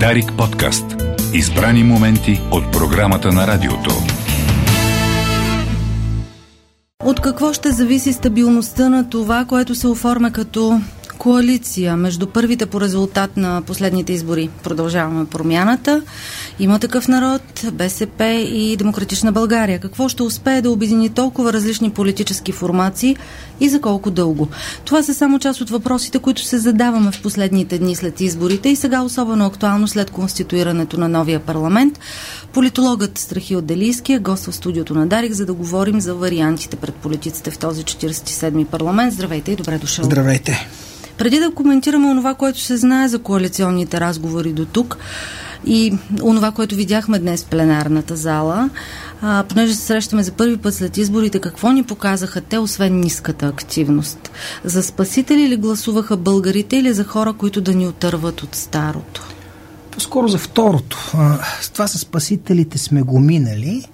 Дарик подкаст. Избрани моменти от програмата на радиото. От какво ще зависи стабилността на това, което се оформя като коалиция между първите по резултат на последните избори. Продължаваме промяната. Има такъв народ, БСП и Демократична България. Какво ще успее да обедини толкова различни политически формации и за колко дълго? Това са само част от въпросите, които се задаваме в последните дни след изборите и сега особено актуално след конституирането на новия парламент. Политологът Страхил Делийски е гост в студиото на Дарик, за да говорим за вариантите пред политиците в този 47-ми парламент. Здравейте и добре дошъл. Здравейте. Преди да коментираме онова, което се знае за коалиционните разговори до тук и онова, което видяхме днес в пленарната зала, а, понеже се срещаме за първи път след изборите, какво ни показаха те, освен ниската активност? За спасители ли гласуваха българите или за хора, които да ни отърват от старото? По-скоро за второто. С това с спасителите сме го минали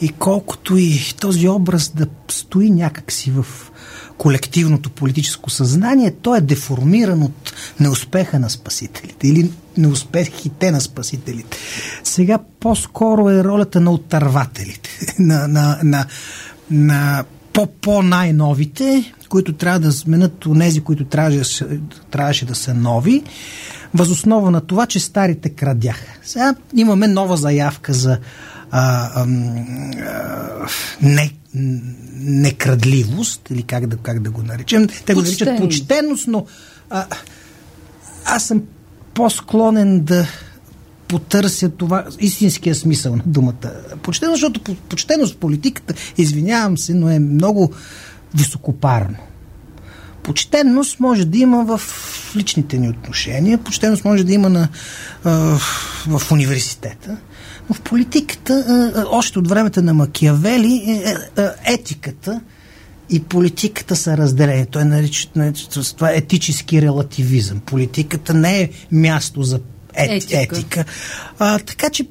и колкото и този образ да стои някакси в колективното политическо съзнание, то е деформиран от неуспеха на спасителите или неуспехите на спасителите. Сега по-скоро е ролята на отървателите, на, на, на, на по-по-най-новите, които трябва да сменят онези, които трябваше, трябваше да са нови, възоснова на това, че старите крадяха. Сега имаме нова заявка за а, а, а, не некрадливост, или как да, как да го наречем. Те го наричат почтеност, но а, аз съм по-склонен да потърся това, истинския смисъл на думата. Почтеност, защото почтеност в политиката, извинявам се, но е много високопарно. Почтенност може да има в личните ни отношения, почтеност може да има на, в университета, но в политиката, още от времето на Макиавели, е, е, етиката и политиката са разделени. Той нарича, това е етически релативизъм. Политиката не е място за ет, етика. етика. А, така че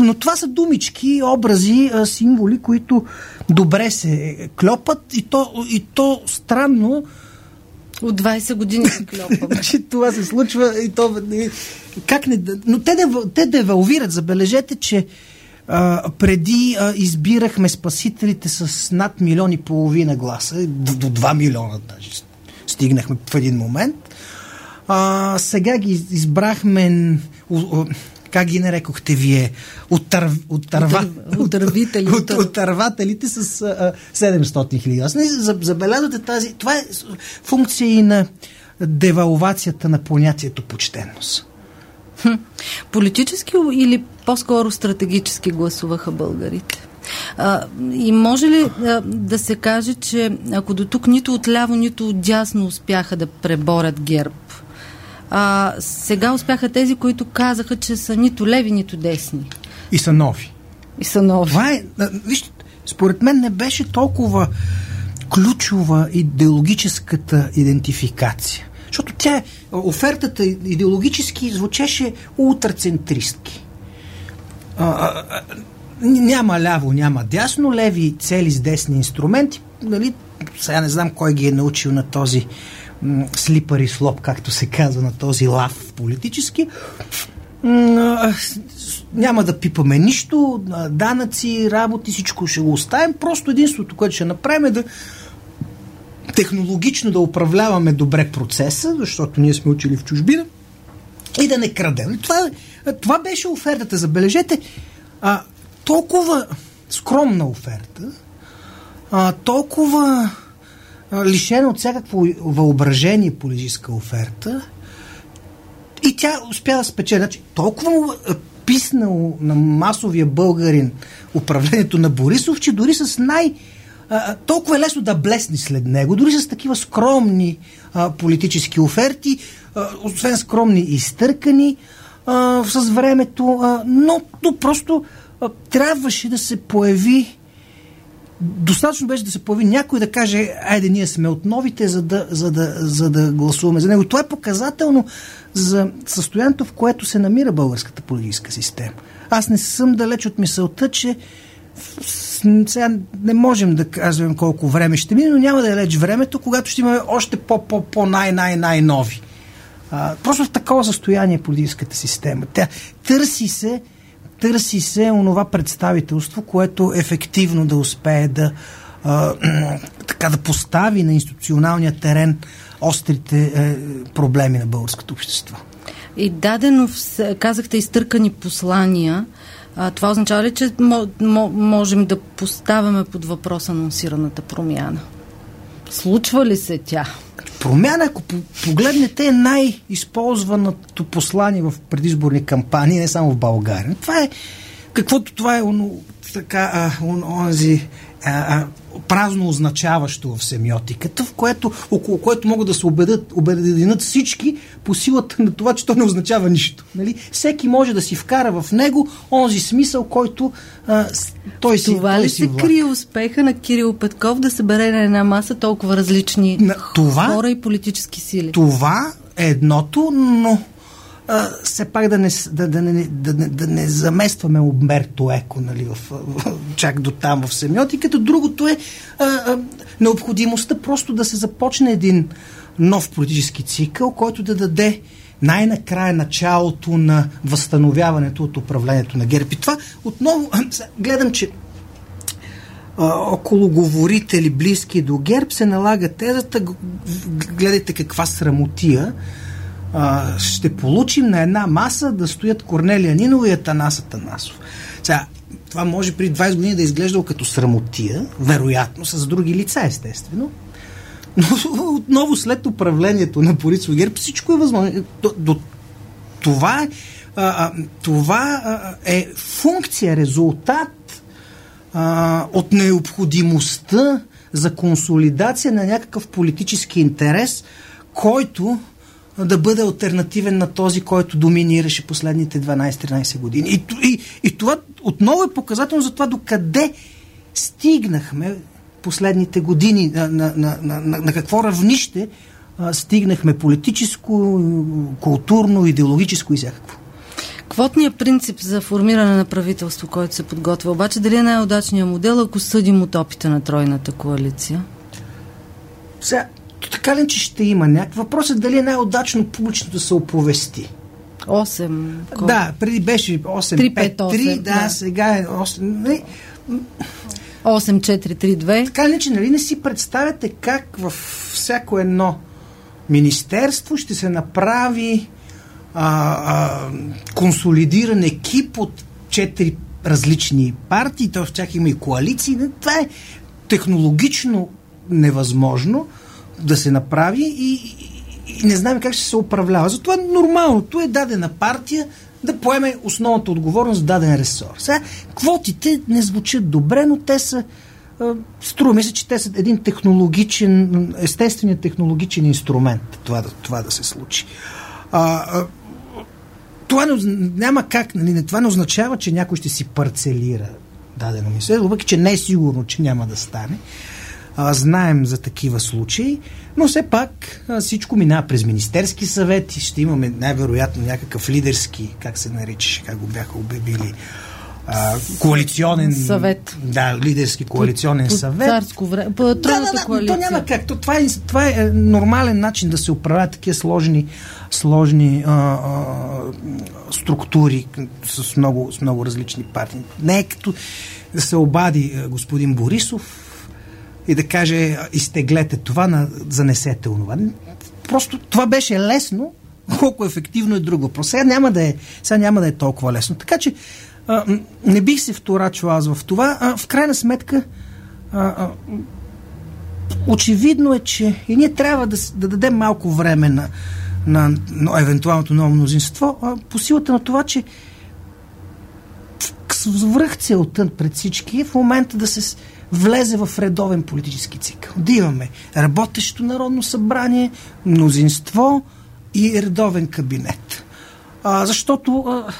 но това са думички, образи, символи, които добре се клепат и то, и то странно от 20 години клепам. значи това се случва и то... Как не... Но те, те девалвират. Забележете, че а, преди а, избирахме спасителите с над милион и половина гласа, до, до 2 милиона даже стигнахме в един момент. А, сега ги избрахме как ги нарекохте вие, оттърв, оттърва, Отървители, от, отървателите с а, 700 хиляди. Аз не забелязвате тази... Това е функция и на девалвацията на понятието почтенност. Хм. Политически или по-скоро стратегически гласуваха българите? А, и може ли а, да се каже, че ако до тук нито отляво, нито отдясно успяха да преборят ГЕРБ, а, сега успяха тези, които казаха, че са нито леви, нито десни. И са нови. И са нови. Това е, виж, според мен не беше толкова ключова идеологическата идентификация. Защото тя, офертата идеологически звучеше ултрацентристки. А, а, а, няма ляво, няма дясно, леви цели с десни инструменти. Нали? Сега не знам кой ги е научил на този слипари слоп, както се казва на този лав политически. Няма да пипаме нищо, данъци, работи, всичко ще го оставим. Просто единството, което ще направим е да технологично да управляваме добре процеса, защото ние сме учили в чужбина и да не крадем. Това, това беше офертата. Забележете, а, толкова скромна оферта, а, толкова лишена от всякакво въображение политическа оферта и тя успя да спечели. Значи, толкова му писнало на масовия българин управлението на Борисов, че дори с най- толкова е лесно да блесне след него, дори с такива скромни а, политически оферти, а, освен скромни и изтъркани а, с времето, а, но, но просто а, трябваше да се появи достатъчно беше да се появи някой да каже, айде, ние сме от новите, за да, за да, за да гласуваме за него. Това е показателно за състоянието, в което се намира българската политическа система. Аз не съм далеч от мисълта, че сега не можем да кажем колко време ще мине, но няма да е реч времето, когато ще имаме още по-по-по най-най-най-нови А, просто в такова състояние е политическата система. Тя търси се, търси се онова представителство, което ефективно да успее да, а, така, да постави на институционалния терен острите е, проблеми на българското общество. И дадено, казахте, изтъркани послания. А, това означава ли, че можем да поставяме под въпрос анонсираната промяна? Случва ли се тя? Промяна, ако погледнете, е най-използваното послание в предизборни кампании, не само в България. Това е каквото това е оно, така, а, он, онзи а, празно означаващо в семиотиката, в което, около което могат да се убедят, обединят всички по силата на това, че то не означава нищо. Нали? Всеки може да си вкара в него онзи смисъл, който а, той си Това той ли си се влага. крие успеха на Кирил Петков да събере на една маса толкова различни На това- хора и политически сили? Това е едното, но а, все пак да не, да, да, не, да, не, да не заместваме Умберто Еко нали, в, в, чак до там в семиотиката. Другото е а, а, необходимостта просто да се започне един нов политически цикъл, който да даде най-накрая началото на възстановяването от управлението на ГЕРБ. И това отново гледам, че около говорители близки до ГЕРБ се налага тезата, гледайте каква срамотия а, ще получим на една маса да стоят Корнелия Нинова и Атанас Атанасов. Сега, това може при 20 години да е изглеждало като срамотия, вероятно, с други лица, естествено. Но отново след управлението на Борисов ГЕРБ всичко е възможно. До, до, това, е, а, това е функция, резултат а, от необходимостта за консолидация на някакъв политически интерес, който да бъде альтернативен на този, който доминираше последните 12-13 години. И, и, и това отново е показателно за това докъде стигнахме последните години, на, на, на, на, на, на какво равнище а, стигнахме политическо, културно, идеологическо и всякакво. Квотният принцип за формиране на правителство, който се подготвя, обаче дали е най-удачният модел, ако съдим от опита на тройната коалиция? Сега, така ли, че ще има някакъв въпрос е дали е най-удачно публично да се оповести. 8. кол- Да, преди беше 8-5-3, 3-5-8, да, да. сега е 8. Не, 8-4-3-2. така ли, че нали не си представяте как в всяко едно министерство ще се направи а, а, консолидиран екип от четири различни партии, то в тях има и коалиции. Не, Това е технологично невъзможно да се направи и, и, не знаем как ще се управлява. Затова нормалното е дадена партия да поеме основната отговорност в даден ресор. Сега, квотите не звучат добре, но те са Струва ми се, че те са един технологичен, естественият технологичен инструмент това да, това да се случи. А, а, това не, няма как, нали, това не означава, че някой ще си парцелира дадено мисъл, въпреки че не е сигурно, че няма да стане. А, знаем за такива случаи, но все пак а, всичко минава през Министерски съвет и ще имаме най-вероятно някакъв лидерски, как се наричаше, как го бяха обявили, а, коалиционен Съвет. Да, лидерски коалиционен по, съвет. Царско време. По Да, да, да, коалиция. то няма как. То, това, е, това е е, нормален начин да се управляват такива сложни, сложни а, а, структури с много, с много различни партии. Не е като да се обади а, господин Борисов и да каже изтеглете това, занесете онова. Просто това беше лесно, колко ефективно е друг въпрос. Сега няма да е, сега няма да е толкова лесно. Така че а, не бих се вторачил аз в това. А, в крайна сметка а, а, очевидно е, че и ние трябва да, да дадем малко време на, на, на евентуалното ново мнозинство, а, по силата на това, че свръх целта пред всички е в момента да се влезе в редовен политически цикъл. Да имаме работещо народно събрание, мнозинство и редовен кабинет. А, защото а,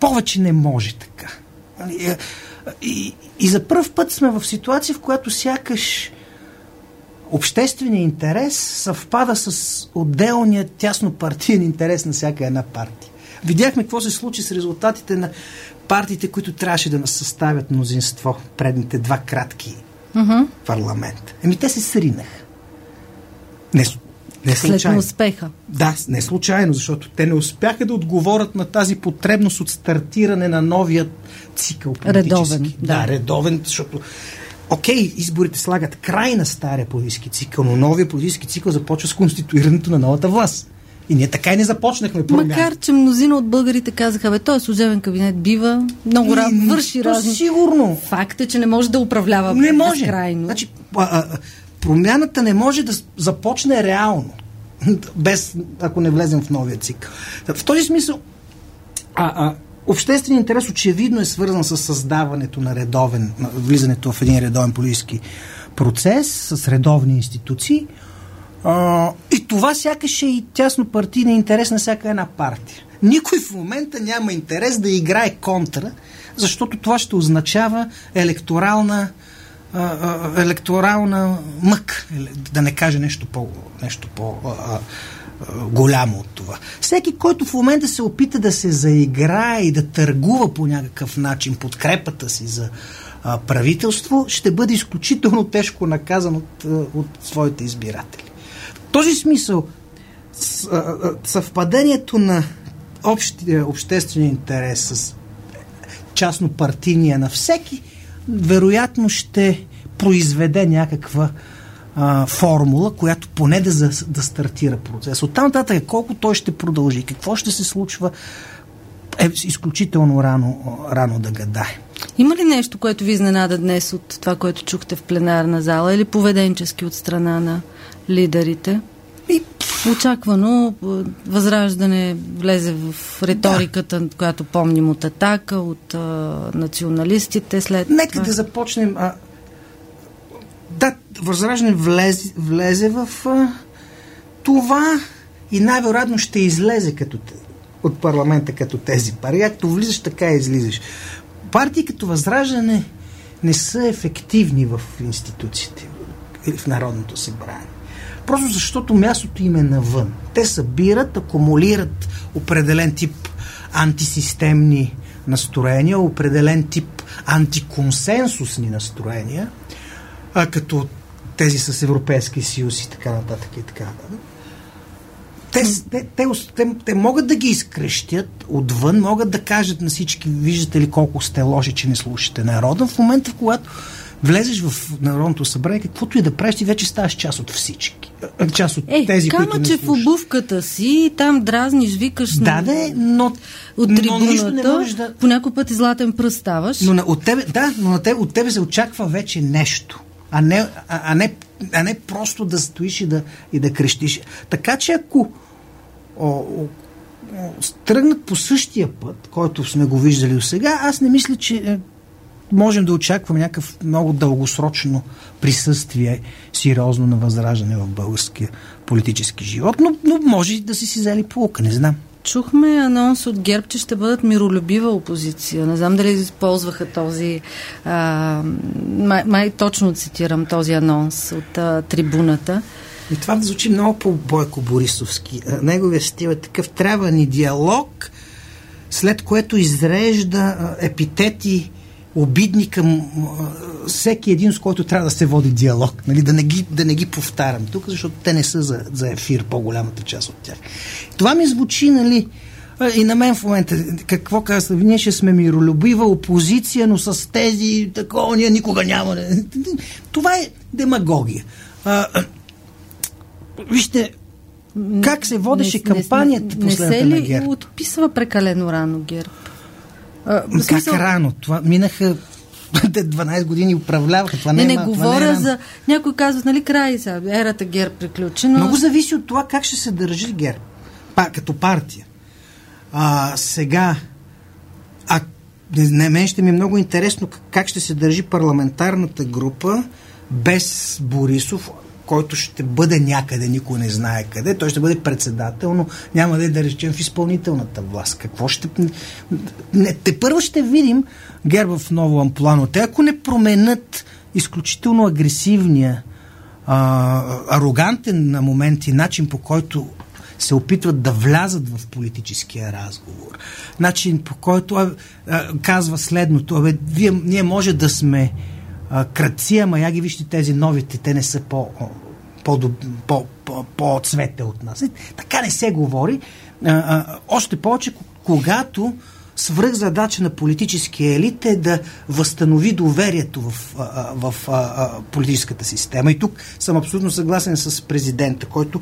повече не може така. Нали, а, И, и за първ път сме в ситуация, в която сякаш общественият интерес съвпада с отделния тясно партиен интерес на всяка една партия. Видяхме какво се случи с резултатите на партиите, които трябваше да нас съставят мнозинство предните два кратки Мгм. парламента. Еми те се сринаха. Не, Не След успеха. Да, не случайно, защото те не успяха да отговорят на тази потребност от стартиране на новия цикъл политически. Редовен, да. да, редовен, защото Окей, изборите слагат край на стария политически цикъл, но новия политически цикъл започва с конституирането на новата власт. И ние така и не започнахме промяна. Макар, че мнозина от българите казаха, бе, той служебен кабинет бива, много рад, върши разни. Сигурно. Факт е, че не може да управлява не може. безкрайно. Значи, а, а, промяната не може да започне реално, без, ако не влезем в новия цикъл. В този смисъл, а, а, общественият интерес очевидно е свързан с създаването на редовен, на влизането в един редовен политически процес, с редовни институции. И това сякаш е и тясно партийен интерес на всяка една партия. Никой в момента няма интерес да играе контра, защото това ще означава електорална електорална мък, да не каже нещо по, нещо по голямо от това. Всеки, който в момента се опита да се заиграе и да търгува по някакъв начин подкрепата си за правителство, ще бъде изключително тежко наказан от, от своите избиратели. Този смисъл съвпадението на общия обществен интерес с частно партийния на всеки вероятно ще произведе някаква а, формула, която поне да, за, да стартира процес. От там нататък е колко той ще продължи, какво ще се случва, е изключително рано, рано да гадае. Има ли нещо, което ви изненада днес от това, което чухте в пленарна зала или поведенчески от страна на лидерите? И... Очаквано възраждане влезе в риториката, да. която помним от атака, от а, националистите след Нека това. да започнем. А, да, възраждане влезе, влезе в а, това и най-вероятно ще излезе като, от парламента като тези пари. Както влизаш, така и излизаш. Партии като възраждане не са ефективни в институциите в Народното събрание. Просто защото мястото им е навън. Те събират, акумулират определен тип антисистемни настроения, определен тип антиконсенсусни настроения, а като тези с Европейски съюз и така нататък и така нататък. Те, те, те, те могат да ги изкрещят отвън, могат да кажат на всички, виждате ли колко сте лоши, че не слушате народа. В момента, в когато влезеш в Народното събрание, каквото и да правиш, ти вече ставаш част от всички. Част от е, тези, кама, които не че в обувката си, там дразниш, викаш да, да, но, от трибуната, но не можеш да... по някой път и златен пръст ставаш. Но от тебе, да, но на тебе, от тебе се очаква вече нещо, а не, а, а не, а не просто да стоиш и да, и да крещиш. Така че ако о, о, тръгнат по същия път, който сме го виждали до сега, аз не мисля, че е, можем да очакваме някакъв много дългосрочно присъствие сериозно на възраждане в българския политически живот, но, но може да си си взели полука, не знам. Чухме анонс от ГЕРБ, че ще бъдат миролюбива опозиция. Не знам дали използваха този. А, май, май точно цитирам този анонс от а, трибуната. И това звучи много по-бойко Борисовски. Неговия стил е такъв. Трябва ни диалог, след което изрежда епитети обидни към всеки един, с който трябва да се води диалог. Нали? Да, не ги, да не ги повтарям тук, защото те не са за, за ефир, по-голямата част от тях. Това ми звучи, нали, и на мен в момента, какво казва, ние ще сме миролюбива опозиция, но с тези, такова, ние никога няма. Това е демагогия. А, вижте, как се водеше не, кампанията не, не, не се ли отписва прекалено рано ГЕРБ? А, как смисъл... рано? Това минаха 12 години управляваха. Това не, не, не говоря не е за... Някой казват, нали, край са, ерата ГЕРБ приключи, но... Много зависи от това как ще се държи ГЕРБ. Па, като партия. А, сега, а не, мен ще ми е много интересно как ще се държи парламентарната група без Борисов, който ще бъде някъде, никой не знае къде. Той ще бъде председател, но няма да е да речем в изпълнителната власт. Какво ще... Не, те първо ще видим герба в ново амплано. Те ако не променят изключително агресивния, а, арогантен на моменти начин по който се опитват да влязат в политическия разговор. Начин по който а, а, казва следното. Абе, вие, ние може да сме а, кръци, ама я ги вижте тези новите, те не са по по-цвете от нас. Така не се говори. А, а, още повече, когато свръх задача на политическия елит е да възстанови доверието в, в, в политическата система. И тук съм абсолютно съгласен с президента, който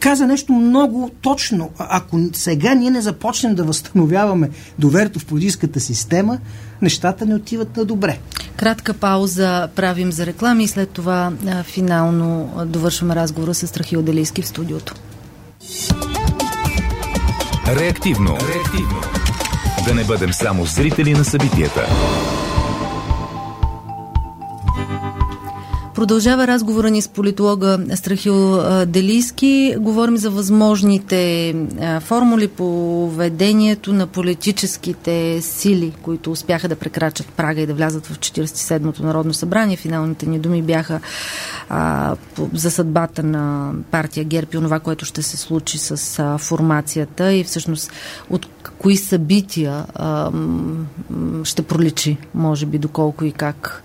каза нещо много точно. Ако сега ние не започнем да възстановяваме доверието в политическата система, нещата не отиват на добре. Кратка пауза правим за реклами и след това а, финално довършваме разговора с Страхил Делийски в студиото. Реактивно. Реактивно. Да не бъдем само зрители на събитията. Продължава разговора ни с политолога Страхил Делийски. Говорим за възможните формули по ведението на политическите сили, които успяха да прекрачат прага и да влязат в 47-то Народно събрание. Финалните ни думи бяха а, за съдбата на партия ГЕРБ и това, което ще се случи с а, формацията и всъщност от кои събития а, ще проличи, може би, доколко и как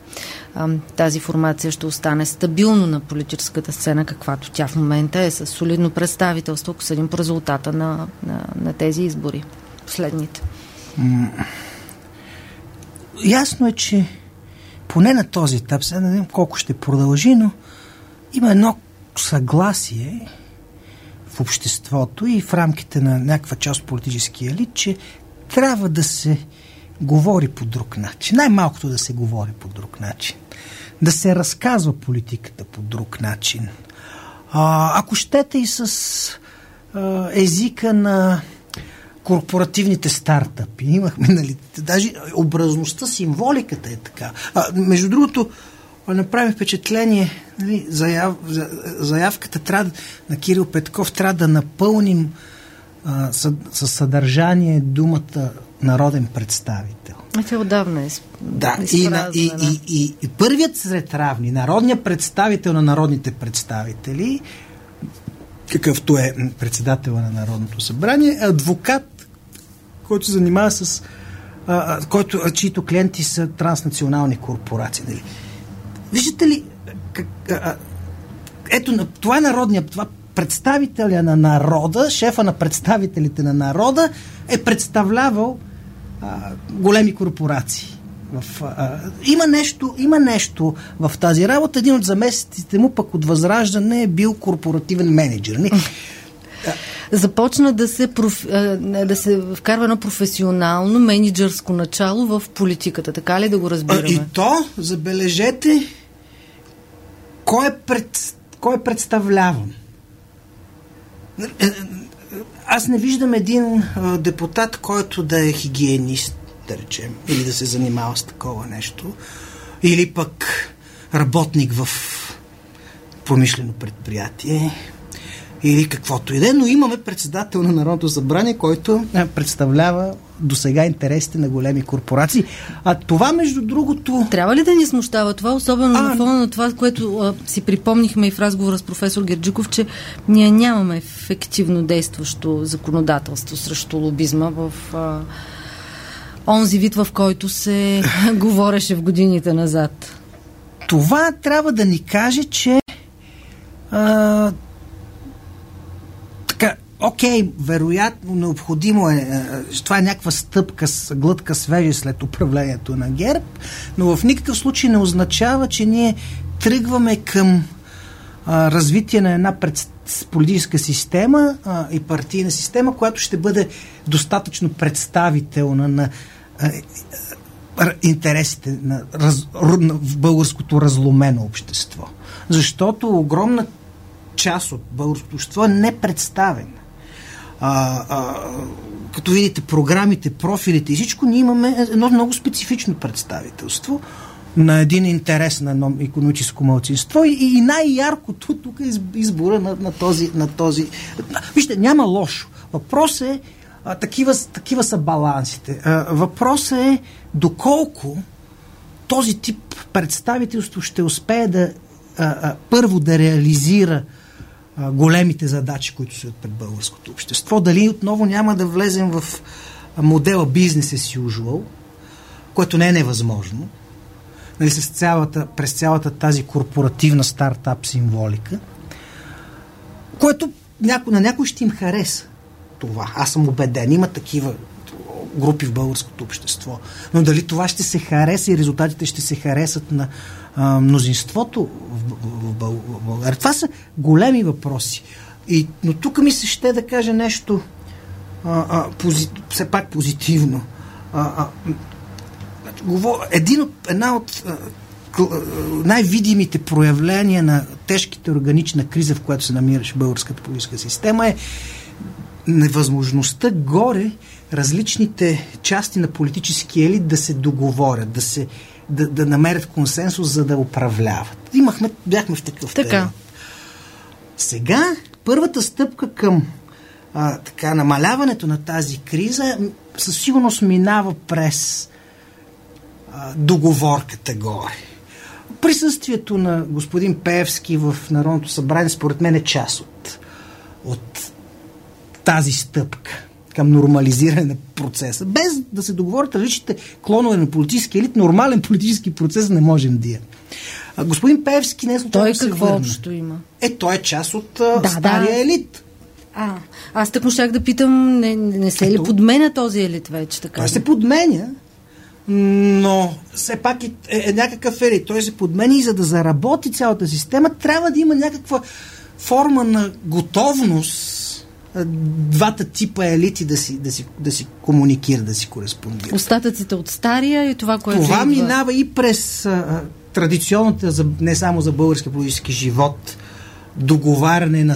тази формация ще остане стабилно на политическата сцена, каквато тя в момента е, с солидно представителство, ако съдим по резултата на, на, на тези избори, последните. Ясно е, че поне на този етап, сега не знам колко ще продължи, но има едно съгласие в обществото и в рамките на някаква част от политическия елит, че трябва да се говори по друг начин. Най-малкото да се говори по друг начин. Да се разказва политиката по друг начин. А, ако щете и с а, езика на корпоративните стартъпи. Имахме, нали, даже образността, символиката е така. А, между другото, направи впечатление, нали, заяв, заявката трябва, на Кирил Петков трябва да напълним със съдържание думата народен представител. А тя отдавна е Да, и, на, и, и, и, и първият сред равни, народният представител на народните представители, какъвто е председател на Народното събрание, е адвокат, който се занимава с а, който, чието клиенти са транснационални корпорации. Нали? Виждате ли, как, а, ето, това е народният, това представителя на народа, шефа на представителите на народа е представлявал а, големи корпорации. В, а, има, нещо, има нещо в тази работа. Един от заместителите му пък от Възраждане е бил корпоративен менеджер. Не? Започна да се, проф... да се вкарва едно професионално менеджерско начало в политиката. Така ли да го разбираме? И то, забележете, кой е, пред... кой е представляван. Аз не виждам един депутат, който да е хигиенист, да речем, или да се занимава с такова нещо, или пък работник в промишлено предприятие, или каквото и да е, но имаме председател на Народното събрание, който представлява до сега интересите на големи корпорации. А това, между другото... Трябва ли да ни смущава това, особено а, на фона на това, което а, си припомнихме и в разговора с професор Герджиков, че ние нямаме ефективно действащо законодателство срещу лобизма в а, онзи вид, в който се говореше в годините назад? Това трябва да ни каже, че а, окей, вероятно, необходимо е, е, това е някаква стъпка, глътка свежи след управлението на ГЕРБ, но в никакъв случай не означава, че ние тръгваме към а, развитие на една пред, политическа система а, и партийна система, която ще бъде достатъчно представителна на а, интересите на, раз, на българското разломено общество. Защото огромна част от българското общество е непредставена а, а, като видите програмите, профилите и всичко, ние имаме едно много специфично представителство на един интерес на едно економическо мълчинство и, и най-яркото тук е избора на, на, този, на този... Вижте, няма лошо. Въпрос е а, такива, такива са балансите. А, въпрос е доколко този тип представителство ще успее да а, а, първо да реализира големите задачи, които стоят пред българското общество. Дали отново няма да влезем в модела бизнес as usual, което не е невъзможно, нали, с цялата, през цялата тази корпоративна стартап символика, което няко, на някой ще им хареса това. Аз съм убеден. Има такива групи в българското общество. Но дали това ще се хареса и резултатите ще се харесат на а, мнозинството в, България? Това са големи въпроси. И, но тук ми се ще да кажа нещо а, а, пози, все пак позитивно. А, а, един от, една от най-видимите проявления на тежките органична криза, в която се намираше българската политическа система е невъзможността горе различните части на политически елит да се договорят, да, се, да, да намерят консенсус, за да управляват. Имахме, бяхме в такъв така. Сега първата стъпка към а, така, намаляването на тази криза със сигурност минава през а, договорката горе. Присъствието на господин Певски в Народното събрание според мен е част от, от тази стъпка към нормализиране на процеса. Без да се договорят различните клонове на политически елит, нормален политически процес не можем да имаме. Господин Певски не е Той какво върна. общо има? Е, той е част от да, стария да. елит. А, аз така щях да питам, не, не се Ето, ли подменя този елит вече? Така той се подменя, но все пак е, е, е някакъв елит. Той се подменя и за да заработи цялата система, трябва да има някаква форма на готовност двата типа елити да си, да си, да си комуникират, да си кореспондират. Остатъците от стария и това, което Това идва... минава и през а, традиционната, за, не само за български политически живот, договаряне на,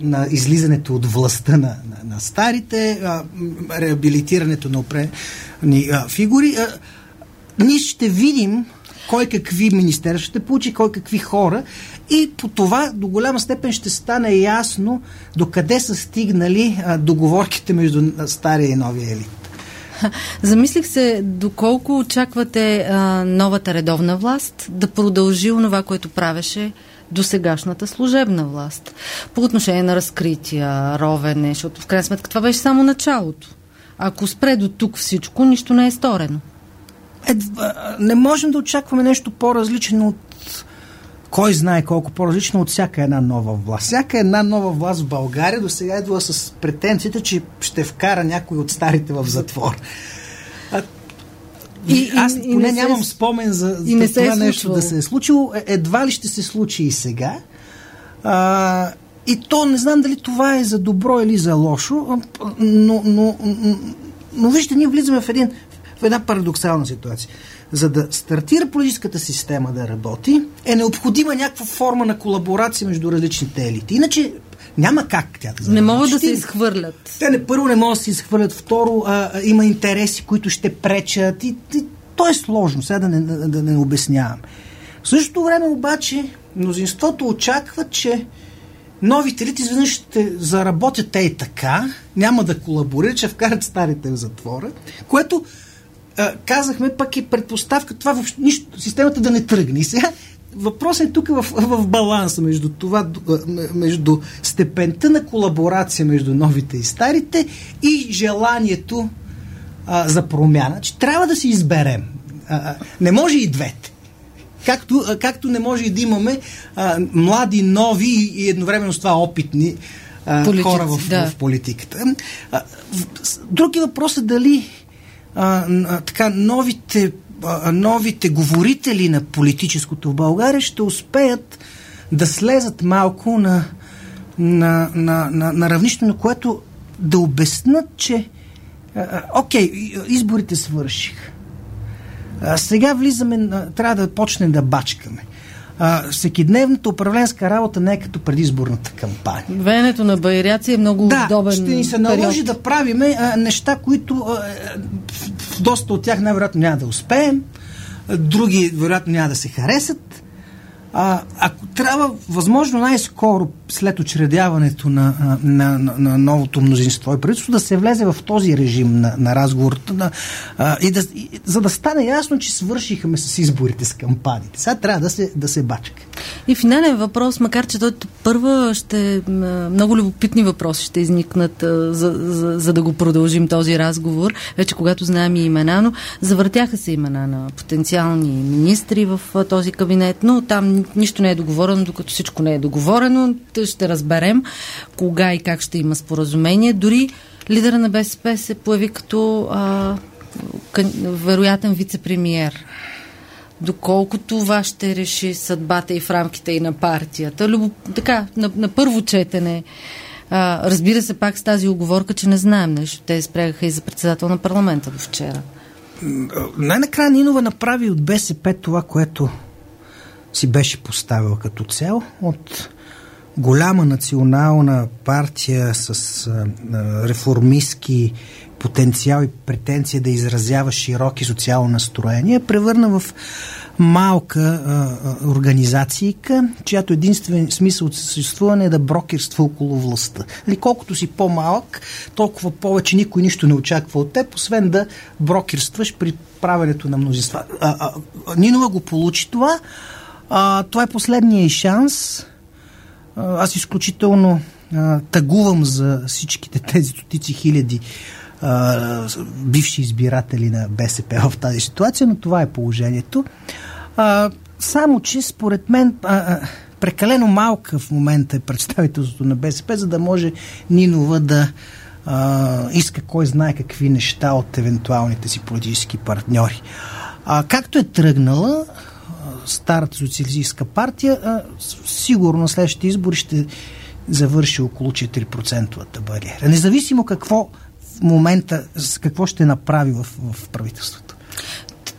на излизането от властта на, на, на старите, а, реабилитирането на определени фигури. А, ние ще видим кой какви министерства ще получи, кой какви хора и по това до голяма степен ще стане ясно докъде са стигнали а, договорките между стария и новия елит. Замислих се, доколко очаквате а, новата редовна власт да продължи онова, което правеше до сегашната служебна власт. По отношение на разкрития, ровене, защото в крайна сметка това беше само началото. Ако спре до тук всичко, нищо не е сторено. Е, не можем да очакваме нещо по-различно от кой знае колко по-различно от всяка една нова власт. Всяка една нова власт в България до сега идва с претенцията, че ще вкара някой от старите в затвор. А, и, аз и, поне и не нямам се, спомен за, за не това е нещо да се е случило. Е, едва ли ще се случи и сега. А, и то не знам дали това е за добро или за лошо, но, но, но, но вижте, ние влизаме в, един, в една парадоксална ситуация за да стартира политическата система да работи, е необходима някаква форма на колаборация между различните елити. Иначе няма как тя да Не могат да се изхвърлят. Те не първо не могат да се изхвърлят, второ а, а, има интереси, които ще пречат и, и то е сложно, сега да не, да, да не обяснявам. В същото време обаче мнозинството очаква, че новите елити изведнъж ще заработят те и така, няма да колаборират, ще вкарат старите в затвора, което а, казахме, пък и предпоставка това въобще, нищо, системата да не тръгне. И сега въпросът е тук в, в баланса между това, между степента на колаборация между новите и старите и желанието а, за промяна, че трябва да си изберем. А, не може и двете. Както, а, както не може и да имаме а, млади, нови и едновременно с това опитни а, Политици, хора в, да. в политиката. А, други въпрос е дали а, така новите, а, новите говорители на политическото в България ще успеят да слезат малко на, на, на, на, на равнище, на което да обяснат, че а, окей, изборите свършиха. А сега влизаме, трябва да почнем да бачкаме а, всекидневната управленска работа не е като предизборната кампания. Венето на байряци е много да, удобен ще ни се наложи период. да правиме а, неща, които а, доста от тях най-вероятно няма да успеем, други вероятно няма да се харесат. А, ако трябва, възможно най-скоро след учредяването на, на, на, на новото мнозинство и правителство да се влезе в този режим на, на разговор, на, а, и да, и, за да стане ясно, че свършихме с изборите, с кампаниите. Сега трябва да се, да се бачка. И финален въпрос, макар че той първа ще много любопитни въпроси ще изникнат, за, за, за да го продължим този разговор, вече когато знаем и имена, но завъртяха се имена на потенциални министри в този кабинет, но там нищо не е договорено, докато всичко не е договорено. Ще разберем кога и как ще има споразумение. Дори лидера на БСП се появи като а, вероятен вице-премьер доколко това ще реши съдбата и в рамките и на партията. Любо, така, на, на първо четене. А, разбира се, пак с тази оговорка, че не знаем нещо. Те спрягаха и за председател на парламента до вчера. Най-накрая Нинова направи от БСП това, което си беше поставил като цел. От голяма национална партия с а, реформистски потенциал и претенция да изразява широки социално настроения, превърна в малка а, организацийка, чиято единствен смисъл от съществуване е да брокерства около властта. Или нали, колкото си по-малък, толкова повече никой нищо не очаква от теб, освен да брокерстваш при правенето на мнозинства. А, а, Нинова го получи това. А, това е последния шанс. А, аз изключително а, тъгувам за всичките тези стотици хиляди а, бивши избиратели на БСП в тази ситуация, но това е положението. А, само, че според мен а, а, прекалено малка в момента е представителството на БСП, за да може Нинова да а, иска кой знае какви неща от евентуалните си политически партньори. А, както е тръгнала старата социалистическа партия, а, сигурно следващите избори ще завърши около 4% бариера. Независимо какво момента, какво ще направи в, в правителството.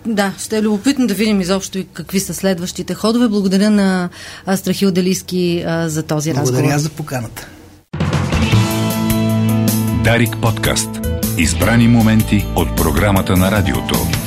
Да, ще е любопитно да видим изобщо и какви са следващите ходове. Благодаря на Страхил Делиски за този Благодаря разговор. Благодаря за поканата. Дарик подкаст. Избрани моменти от програмата на радиото.